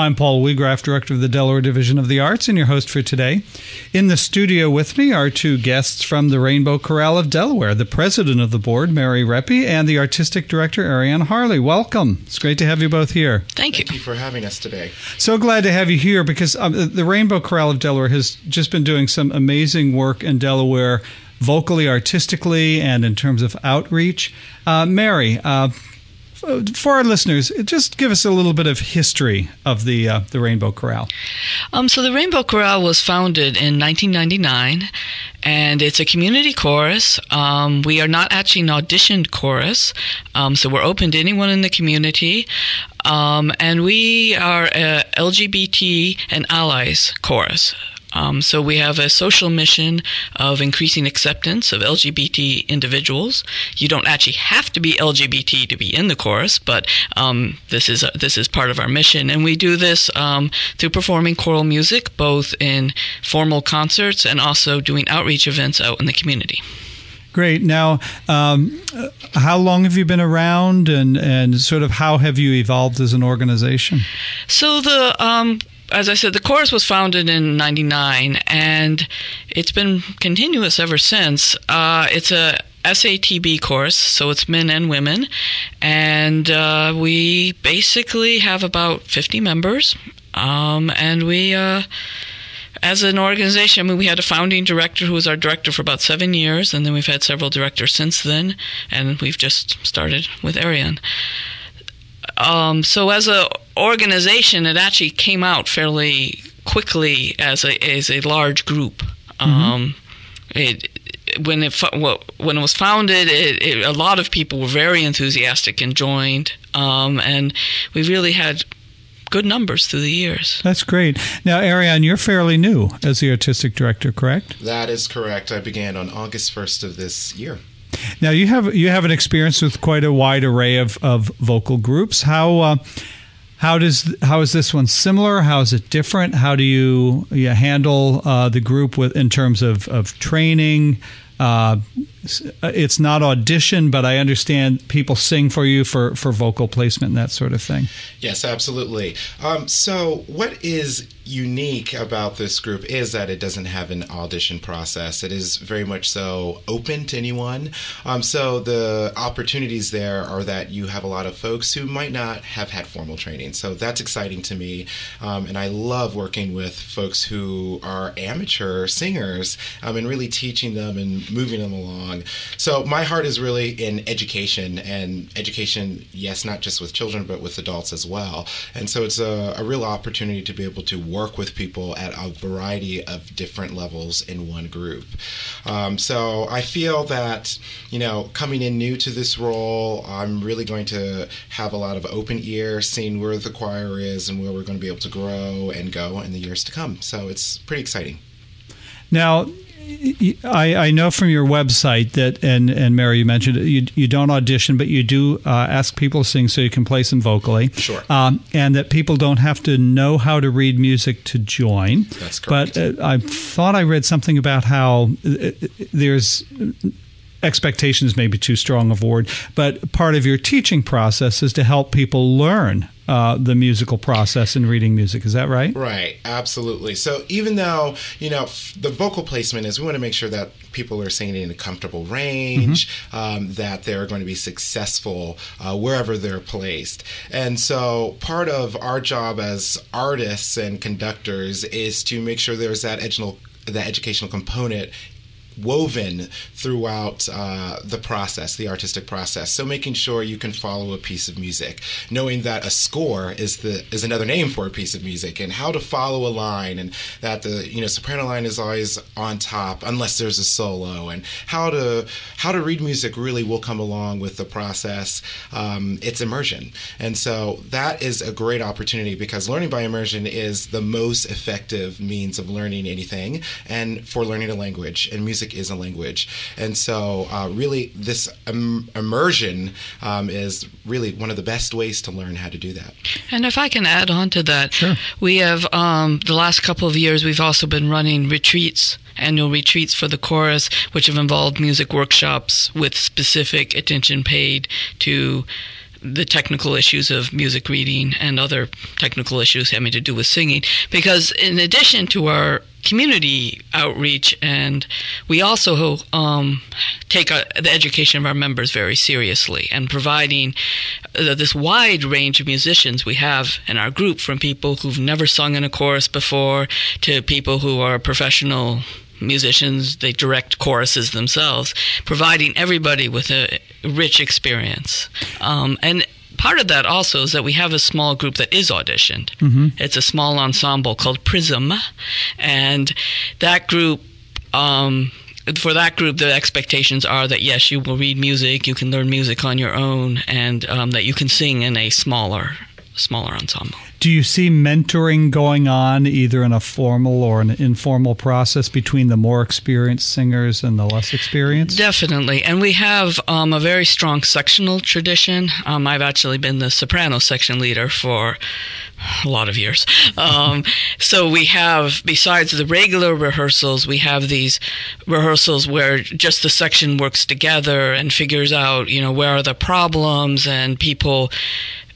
I'm Paul Weagraff, Director of the Delaware Division of the Arts, and your host for today. In the studio with me are two guests from the Rainbow Chorale of Delaware the President of the Board, Mary Reppy, and the Artistic Director, Aareon Harley. Welcome. It's great to have you both here. Thank you. Thank you for having us today. So glad to have you here because um, the Rainbow Chorale of Delaware has just been doing some amazing work in Delaware, vocally, artistically, and in terms of outreach. Uh, Mary, uh, for our listeners, just give us a little bit of history of the uh, the Rainbow Chorale. Um, so the Rainbow Chorale was founded in 1999, and it's a community chorus. Um, we are not actually an auditioned chorus, um, so we're open to anyone in the community, um, and we are a LGBT and allies chorus. Um, so we have a social mission of increasing acceptance of LGBT individuals. You don't actually have to be LGBT to be in the chorus, but um, this is this is part of our mission, and we do this um, through performing choral music, both in formal concerts and also doing outreach events out in the community. Great. Now, um, how long have you been around, and and sort of how have you evolved as an organization? So the um, as I said, the chorus was founded in '99, and it's been continuous ever since. Uh, it's a SATB course, so it's men and women, and uh, we basically have about 50 members, um, and we. Uh, as an organization, I mean, we had a founding director who was our director for about seven years, and then we've had several directors since then, and we've just started with Aareon. Um, so as a organization, it actually came out fairly quickly as a as a large group. Um, it when it when it was founded, it, it, a lot of people were very enthusiastic and joined, um, and we really had good numbers through the years. That's great. Now, Aareon, you're fairly new as the artistic director, correct? That is correct. I began on August 1st of this year. Now you have you have an experience with quite a wide array of, of vocal groups. How uh, how does how is this one similar? How is it different? How do you, you handle uh, the group with in terms of of training? Uh, it's not audition, but I understand people sing for you for, for vocal placement and that sort of thing. Yes, absolutely. Um, so, what is unique about this group is that it doesn't have an audition process. It is very much so open to anyone. Um, so, the opportunities there are that you have a lot of folks who might not have had formal training. So, that's exciting to me. Um, and I love working with folks who are amateur singers um, and really teaching them and moving them along. So my heart is really in education and education, yes, not just with children, but with adults as well. And so it's a, a real opportunity to be able to work with people at a variety of different levels in one group. Um, so I feel that, you know, coming in new to this role, I'm really going to have a lot of open ear, seeing where the choir is and where we're going to be able to grow and go in the years to come. So it's pretty exciting. Now, I, I know from your website that, and, and Mary, you mentioned it, you, you don't audition, but you do uh, ask people to sing so you can play some vocally. Sure. Um, and that people don't have to know how to read music to join. That's correct. But uh, I thought I read something about how uh, there's expectations may be too strong of a word, but part of your teaching process is to help people learn uh, the musical process in reading music. Is that right? Right, absolutely. So even though you know the vocal placement is, we want to make sure that people are singing in a comfortable range, mm-hmm. um, that they're going to be successful uh, wherever they're placed. And so part of our job as artists and conductors is to make sure there's that educational that educational component woven throughout uh, the process, the artistic process. So making sure you can follow a piece of music, knowing that a score is the is another name for a piece of music, and how to follow a line, and that the you know soprano line is always on top unless there's a solo, and how to how to read music really will come along with the process. Um, it's immersion, and so that is a great opportunity because learning by immersion is the most effective means of learning anything, and for learning a language and music music is a language. And so, uh, really, this Im- immersion um, is really one of the best ways to learn how to do that. And if I can add on to that, sure. we have um, the last couple of years, we've also been running retreats annual retreats for the chorus, which have involved music workshops with specific attention paid to the technical issues of music reading and other technical issues having to do with singing. Because in addition to our community outreach, and we also um, take our, the education of our members very seriously, and providing uh, this wide range of musicians we have in our group, from people who've never sung in a chorus before to people who are professional musicians, they direct choruses themselves, providing everybody with a rich experience. Um, and part of that also is that we have a small group that is auditioned. Mm-hmm. It's a small ensemble called Prism, and that group. Um, for that group, the expectations are that yes, you will read music, you can learn music on your own, and um, that you can sing in a smaller, smaller ensemble. Do you see mentoring going on either in a formal or an informal process between the more experienced singers and the less experienced? Definitely. And we have um, a very strong sectional tradition. Um, I've actually been the soprano section leader for a lot of years. Um, so we have, besides the regular rehearsals, we have these rehearsals where just the section works together and figures out, you know, where are the problems and people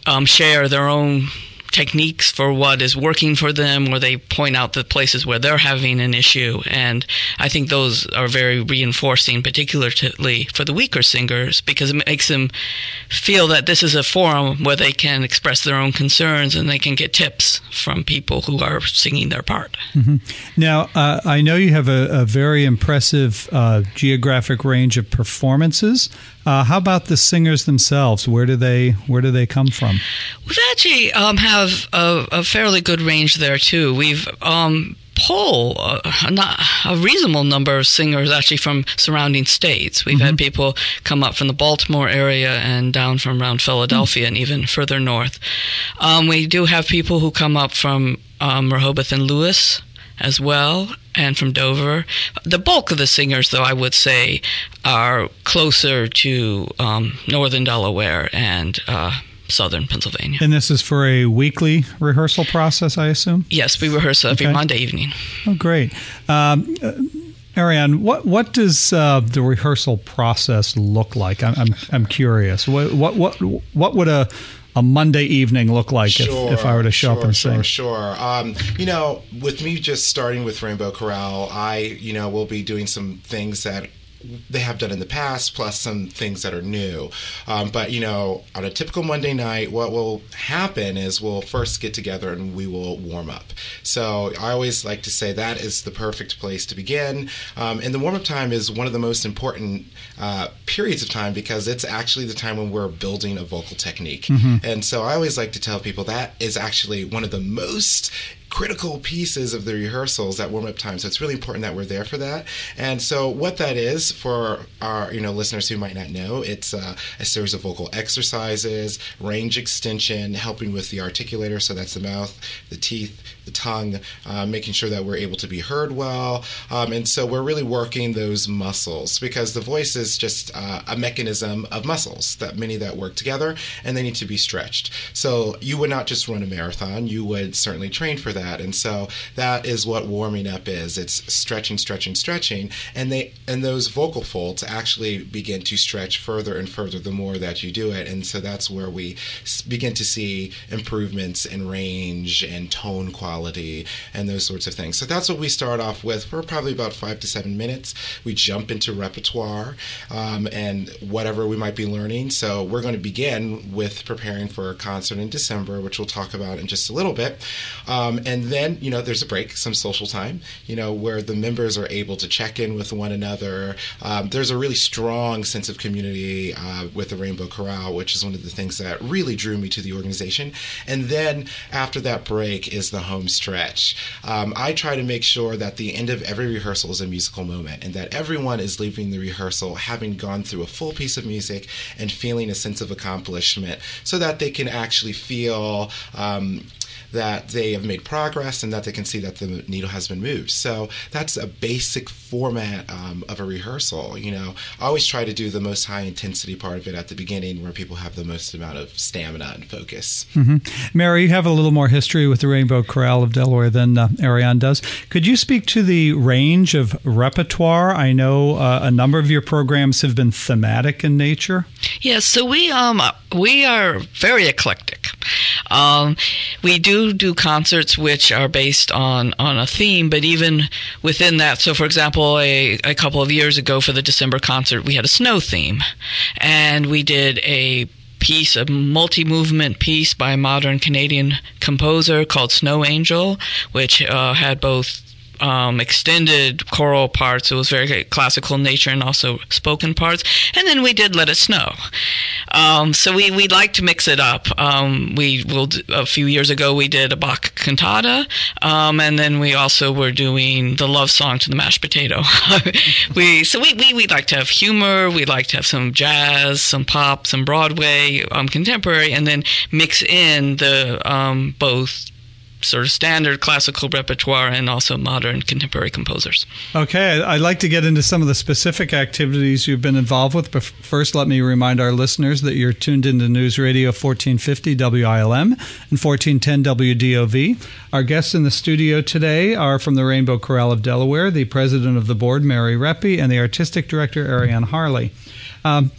um, share their own techniques for what is working for them, or they point out the places where they're having an issue. And I think those are very reinforcing, particularly for the weaker singers, because it makes them feel that this is a forum where they can express their own concerns and they can get tips from people who are singing their part. Mm-hmm. Now, uh, I know you have a, a very impressive uh, geographic range of performances. Uh, how about the singers themselves? Where do they where do they come from? We actually um, have a, a, fairly good range there too. We've um, pull a, a, reasonable number of singers actually from surrounding states. We've mm-hmm. had people come up from the Baltimore area and down from around Philadelphia mm-hmm. and even further north. Um, we do have people who come up from um, Rehoboth and Lewes as well and from Dover. The bulk of the singers, though, I would say, are closer to um, northern Delaware and uh, southern Pennsylvania. And this is for a weekly rehearsal process, I assume? Yes, we rehearse every okay. Monday evening. Oh, great. Um, uh, Aareon, what what does uh, the rehearsal process look like? I'm I'm, I'm curious. What, what what what would a a Monday evening look like sure, if, if I were to show sure, up and sure, sing? Sure, um, you know, with me just starting with Rainbow Chorale, I, you know, will be doing some things that they have done in the past, plus some things that are new. Um, but you know, on a typical Monday night, what will happen is we'll first get together and we will warm up. So I always like to say that is the perfect place to begin. Um, and the warm up time is one of the most important uh, periods of time because it's actually the time when we're building a vocal technique. Mm-hmm. And so I always like to tell people that is actually one of the most critical pieces of the rehearsals that warm up time. So it's really important that we're there for that. And so what that is for our you know listeners who might not know, it's a series of vocal exercises, range extension, helping with the articulator. So that's the mouth, the teeth, the tongue, uh, making sure that we're able to be heard well. Um, and so we're really working those muscles because the voice is just uh, a mechanism of muscles that many that work together and they need to be stretched. So you would not just run a marathon, you would certainly train for that. And so that is what warming up is. It's stretching, stretching, stretching, and they and those vocal folds actually begin to stretch further and further the more that you do it. And so that's where we begin to see improvements in range and tone quality quality and those sorts of things. So that's what we start off with for probably about five to seven minutes. We jump into repertoire um, and whatever we might be learning. So we're going to begin with preparing for a concert in December, which we'll talk about in just a little bit. Um, and then, you know, there's a break, some social time, you know, where the members are able to check in with one another. Um, there's a really strong sense of community uh, with the Rainbow Chorale, which is one of the things that really drew me to the organization. And then after that break is the home home stretch. Um, I try to make sure that the end of every rehearsal is a musical moment and that everyone is leaving the rehearsal having gone through a full piece of music and feeling a sense of accomplishment so that they can actually feel. Um, that they have made progress and that they can see that the needle has been moved. So that's a basic format um, of a rehearsal. You know, I always try to do the most high intensity part of it at the beginning where people have the most amount of stamina and focus. Mm-hmm. Mary, you have a little more history with the Rainbow Chorale of Delaware than uh, Aareon does. Could you speak to the range of repertoire? I know uh, a number of your programs have been thematic in nature. Yes, so we um we are very eclectic. Um, we do do concerts which are based on on a theme, but even within that, so for example, a, a couple of years ago for the December concert, we had a snow theme, and we did a piece, a multi movement piece by a modern Canadian composer called Snow Angel, which uh, had both um, extended choral parts. It was very classical nature and also spoken parts. And then we did Let It Snow. Um, so we, we like to mix it up. Um, we will a few years ago we did a Bach cantata, um, and then we also were doing the love song to the mashed potato. we so we, we we like to have humor. We like to have some jazz, some pop, some Broadway, um, contemporary, and then mix in the um, both sort of standard classical repertoire and also modern contemporary composers. Okay, I'd like to get into some of the specific activities you've been involved with, but first let me remind our listeners that you're tuned into News Radio 1450 WILM and 1410 WDOV. Our guests in the studio today are from the Rainbow Chorale of Delaware, the president of the board, Mary Reppy, and the artistic director, Aareon Harley. Um,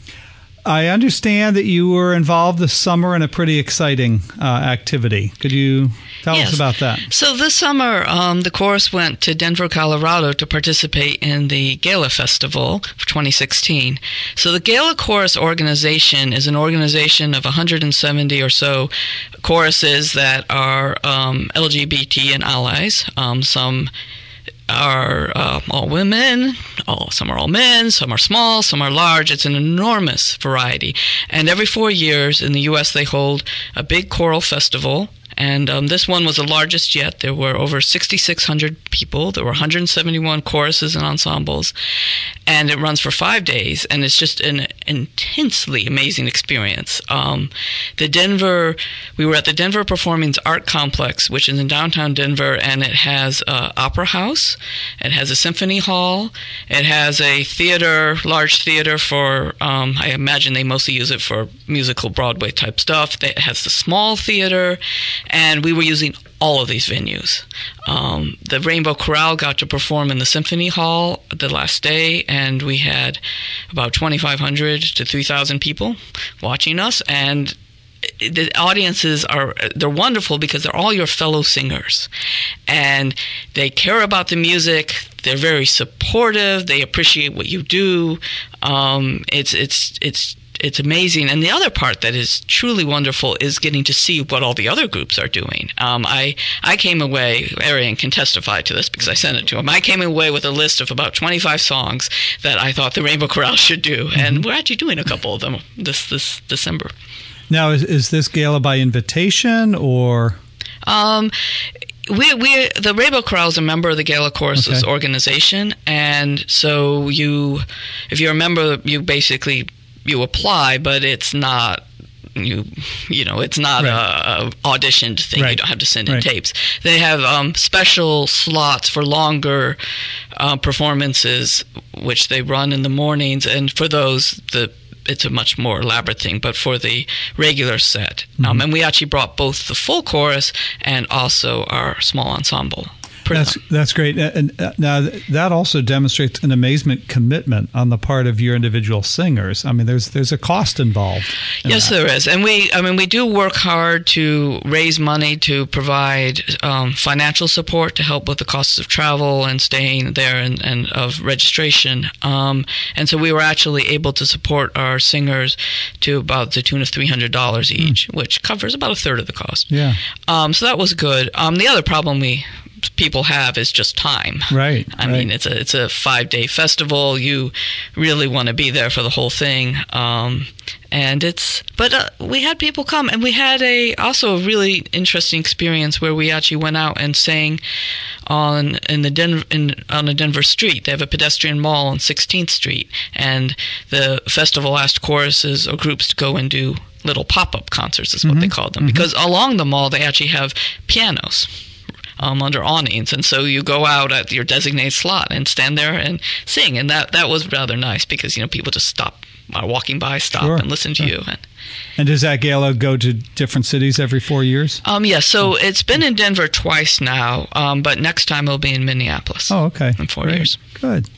I understand that you were involved this summer in a pretty exciting uh, activity. Could you tell yes. us about that? So this summer, um, the chorus went to Denver, Colorado to participate in the Gala Festival for 2016. So the Gala Chorus organization is an organization of 170 or so choruses that are um, LGBT and allies. Um, some are uh, all women, all, some are all men, some are small, some are large. It's an enormous variety. And every four years in the U.S., they hold a big choral festival and um, this one was the largest yet. There were over 6,600 people. There were 171 choruses and ensembles. And it runs for five days. And it's just an intensely amazing experience. Um, the Denver, we were at the Denver Performing Art Complex, which is in downtown Denver. And it has an opera house. It has a symphony hall. It has a theater, large theater for, um, I imagine they mostly use it for musical Broadway type stuff. It has the small theater and we were using all of these venues. Um, the Rainbow Chorale got to perform in the Symphony Hall the last day, and we had about 2,500 to 3,000 people watching us, and the audiences are they're wonderful because they're all your fellow singers. And they care about the music. They're very supportive. They appreciate what you do. Um, it's it's it's it's amazing. And the other part that is truly wonderful is getting to see what all the other groups are doing. Um, I I came away. Aareon can testify to this because I sent it to him. I came away with a list of about 25 songs that I thought the Rainbow Chorale should do, mm-hmm. and we're actually doing a couple of them this this December. Now, is, is this gala by invitation or? Um, we we the Rainbow Chorale is a member of the Gala Choruses okay. organization, and so you, if you're a member, you basically you apply, but it's not you you know it's not right. a, a, auditioned thing right. you don't have to send in right. tapes they have um, special slots for longer uh, performances which they run in the mornings and for those the it's a much more elaborate thing but for the regular set um, mm-hmm. um, and we actually brought both the full chorus and also our small ensemble that's that's great. And uh, now that also demonstrates an amazement commitment on the part of your individual singers. I mean, there's there's a cost involved. In yes, that. there is, and we I mean we do work hard to raise money to provide um, financial support to help with the costs of travel and staying there and, and of registration. Um, and so we were actually able to support our singers to about the tune of three hundred dollars each, mm. which covers about a third of the cost. Yeah. Um, so that was good. Um, the other problem we people have is just time. Right. I right. mean, it's a it's a five day festival. You really want to be there for the whole thing. Um, and it's but uh, we had people come and we had a also a really interesting experience where we actually went out and sang on in the Denver in, on a Denver street. They have a pedestrian mall on 16th Street, and the festival asked choruses or groups to go and do little pop-up concerts is what they call them because along the mall they actually have pianos um, under awnings and so you go out at your designated slot and stand there and sing and that that was rather nice because you know people just stop are walking by stop Sure, and listen to sure. you and And does that gala go to different cities every four years? um yeah so it's been in denver twice now um, but next time it'll be in minneapolis Oh, okay. in four Great. years Good.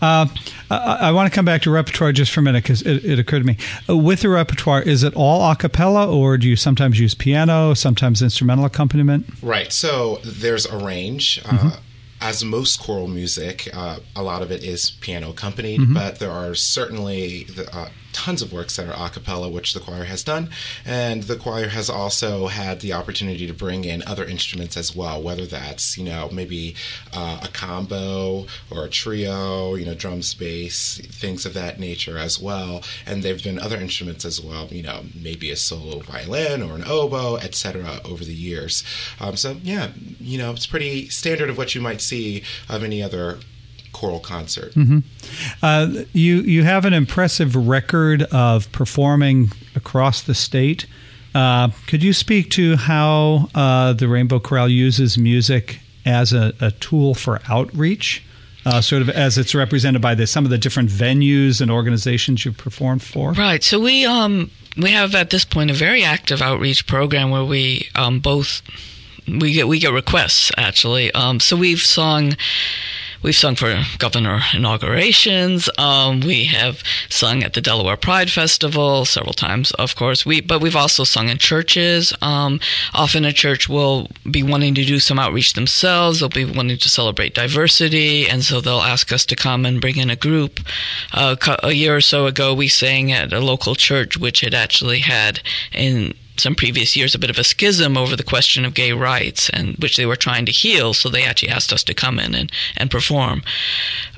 Uh, I, I want to come back to repertoire just for a minute because it, it occurred to me. Uh, with the repertoire, is it all a cappella or do you sometimes use piano, sometimes instrumental accompaniment? Right. So there's a range. Uh, as most choral music, uh, a lot of it is piano accompanied, but there are certainly the, uh, tons of works that are a cappella, which the choir has done. And the choir has also had the opportunity to bring in other instruments as well, whether that's, you know, maybe uh, a combo or a trio, you know, drums, bass, things of that nature as well. And there have been other instruments as well, you know, maybe a solo violin or an oboe, etc. over the years. Um, so, yeah, you know, it's pretty standard of what you might see of any other choral concert. Uh, you you have an impressive record of performing across the state. Uh, could you speak to how uh, the Rainbow Chorale uses music as a, a tool for outreach, uh, sort of as it's represented by the, some of the different venues and organizations you've performed for? Right. So we um we have at this point a very active outreach program where we um both we get we get requests actually. Um so we've sung We've sung for governor inaugurations. Um, we have sung at the Delaware Pride Festival several times, of course. We, but we've also sung in churches. Um, often a church will be wanting to do some outreach themselves. They'll be wanting to celebrate diversity, and so they'll ask us to come and bring in a group. Uh, a year or so ago, we sang at a local church, which had actually had in some previous years a bit of a schism over the question of gay rights and which they were trying to heal so they actually asked us to come in and, and perform.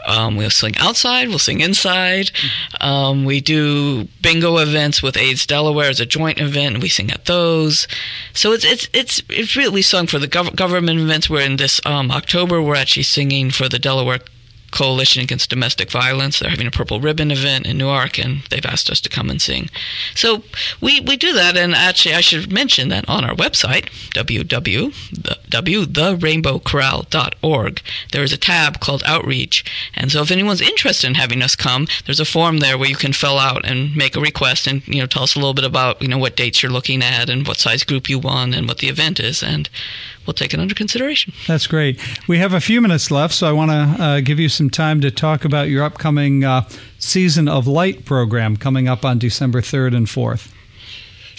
Um, we'll sing outside we'll sing inside. Um, we do bingo events with aids delaware as a joint event and we sing at those. So it's it's it's, it's really sung for the gov- government events. We're in this um, october we're actually singing for the delaware Coalition Against Domestic Violence. They're having a Purple Ribbon event in Newark, and they've asked us to come and sing. So we, we do that, and actually, I should mention that on our website, www.therainbowchorale.org, there is a tab called Outreach. And so if anyone's interested in having us come, there's a form there where you can fill out and make a request and, you know, tell us a little bit about, you know, what dates you're looking at and what size group you want and what the event is, and we'll take it under consideration. That's great. We have a few minutes left, so I want to uh, give you some time to talk about your upcoming uh, Season of Light program coming up on December 3rd and 4th.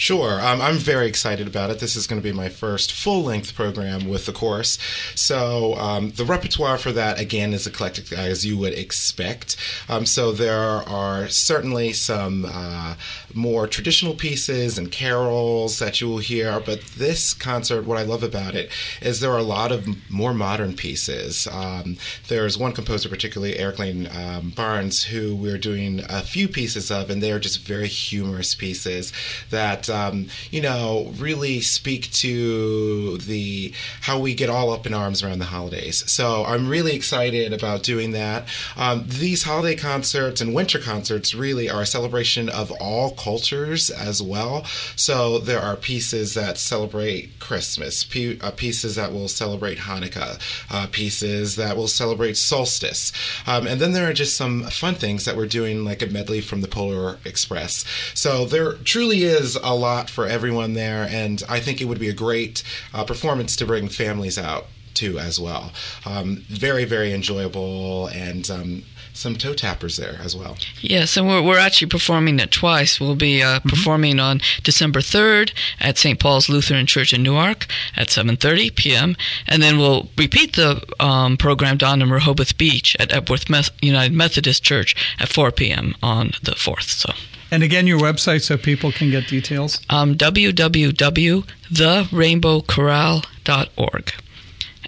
Sure. Um, I'm very excited about it. This is going to be my first full length program with the course. So, um, the repertoire for that, again, is eclectic as you would expect. Um, so, there are certainly some uh, more traditional pieces and carols that you will hear, but this concert, what I love about it is there are a lot of more modern pieces. Um, there's one composer, particularly Eric Lane um, Barnes, who we're doing a few pieces of, and they are just very humorous pieces that um, you know really speak to the how we get all up in arms around the holidays. So I'm really excited about doing that. Um, these holiday concerts and winter concerts really are a celebration of all cultures as well. So there are pieces that celebrate Christmas, p- uh, pieces that will celebrate Hanukkah, uh, pieces that will celebrate solstice, um, and then there are just some fun things that we're doing, like a medley from the Polar Express. So there truly is a lot for everyone there, and I think it would be a great uh, performance to bring families out to as well. Um, very, very enjoyable, and um, some toe tappers there as well. Yes, and we're, we're actually performing it twice. We'll be uh, performing on December 3rd at St. Paul's Lutheran Church in Newark at 7.30 p.m., and then we'll repeat the um, program down in Rehoboth Beach at Epworth Meth- United Methodist Church at 4 p.m. on the 4th. So And again, your website so people can get details. um, www.therainbowchorale.org.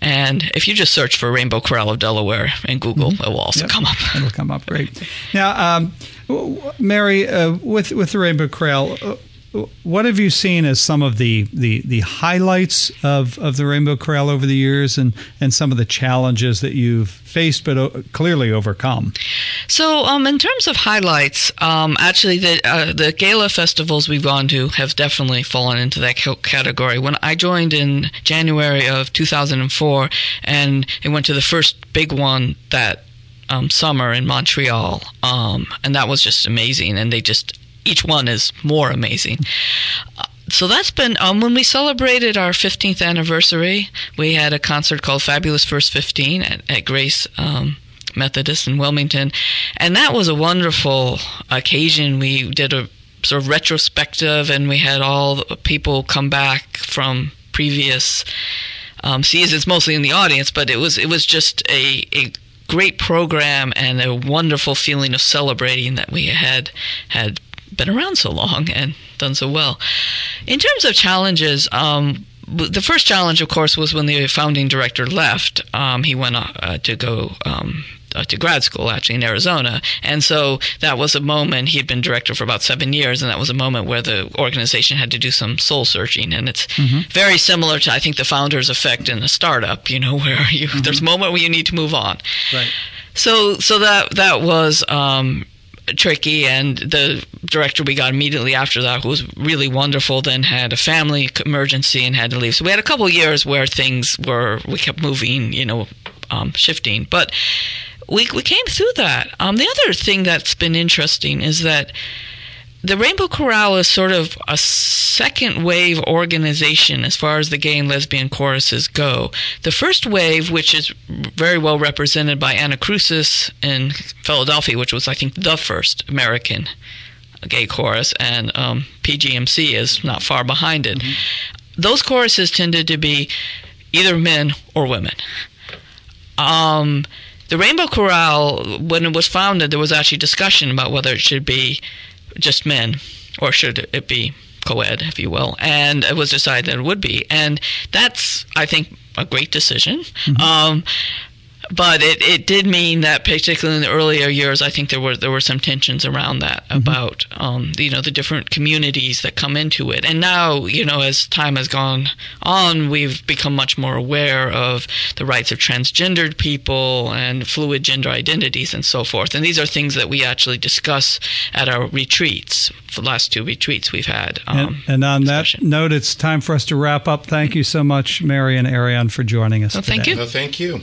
And if you just search for Rainbow Chorale of Delaware in Google, it will also Yep. come up. It'll come up great. Now, um, Mary, uh, with with the Rainbow Chorale, uh, what have you seen as some of the, the, the highlights of, of the Rainbow Chorale over the years and, and some of the challenges that you've faced but o- clearly overcome? So, um, in terms of highlights, um, actually, the uh, the gala festivals we've gone to have definitely fallen into that category. When I joined in January of 2004, and it went to the first big one that um, summer in Montreal, um, and that was just amazing. And they just each one is more amazing. So that's been um, when we celebrated our 15th anniversary. We had a concert called Fabulous First 15 at, at Grace um, Methodist in Wilmington, and that was a wonderful occasion. We did a sort of retrospective, and we had all the people come back from previous um, seasons, mostly in the audience. But it was it was just a, a great program and a wonderful feeling of celebrating that we had had been around so long and done so well. In terms of challenges, um, the first challenge, of course, was when the founding director left. Um, he went uh, to go um, to grad school actually in Arizona, and so that was a moment. He had been director for about seven years, and that was a moment where the organization had to do some soul searching. And it's mm-hmm. very similar to I think the founder's effect in a startup. You know, where you mm-hmm. there's a moment where you need to move on. Right. So so that that was. Um, tricky and the director we got immediately after that who was really wonderful then had a family emergency and had to leave so we had a couple years where things were we kept moving you know um, shifting but we, we came through that. Um, the other thing that's been interesting is that the Rainbow Chorale is sort of a second wave organization as far as the gay and lesbian choruses go. The first wave, which is very well represented by Anna Crusis in Philadelphia, which was, I think, the first American gay chorus, and um, PGMC is not far behind it. Mm-hmm. Those choruses tended to be either men or women. Um, the Rainbow Chorale, when it was founded, there was actually discussion about whether it should be just men or should it be co-ed, if you will, and it was decided that it would be, and that's I think a great decision. Mm-hmm. Um, but it, it did mean that particularly in the earlier years I think there were there were some tensions around that mm-hmm. about um, you know the different communities that come into it. And now you know as time has gone on we've become much more aware of the rights of transgendered people and fluid gender identities and so forth. And these are things that we actually discuss at our retreats for the last two retreats we've had um, and, and, on discussion. that note it's time for us to wrap up. Thank you so much Mary and Aareon for joining us well, thank you. Well, thank you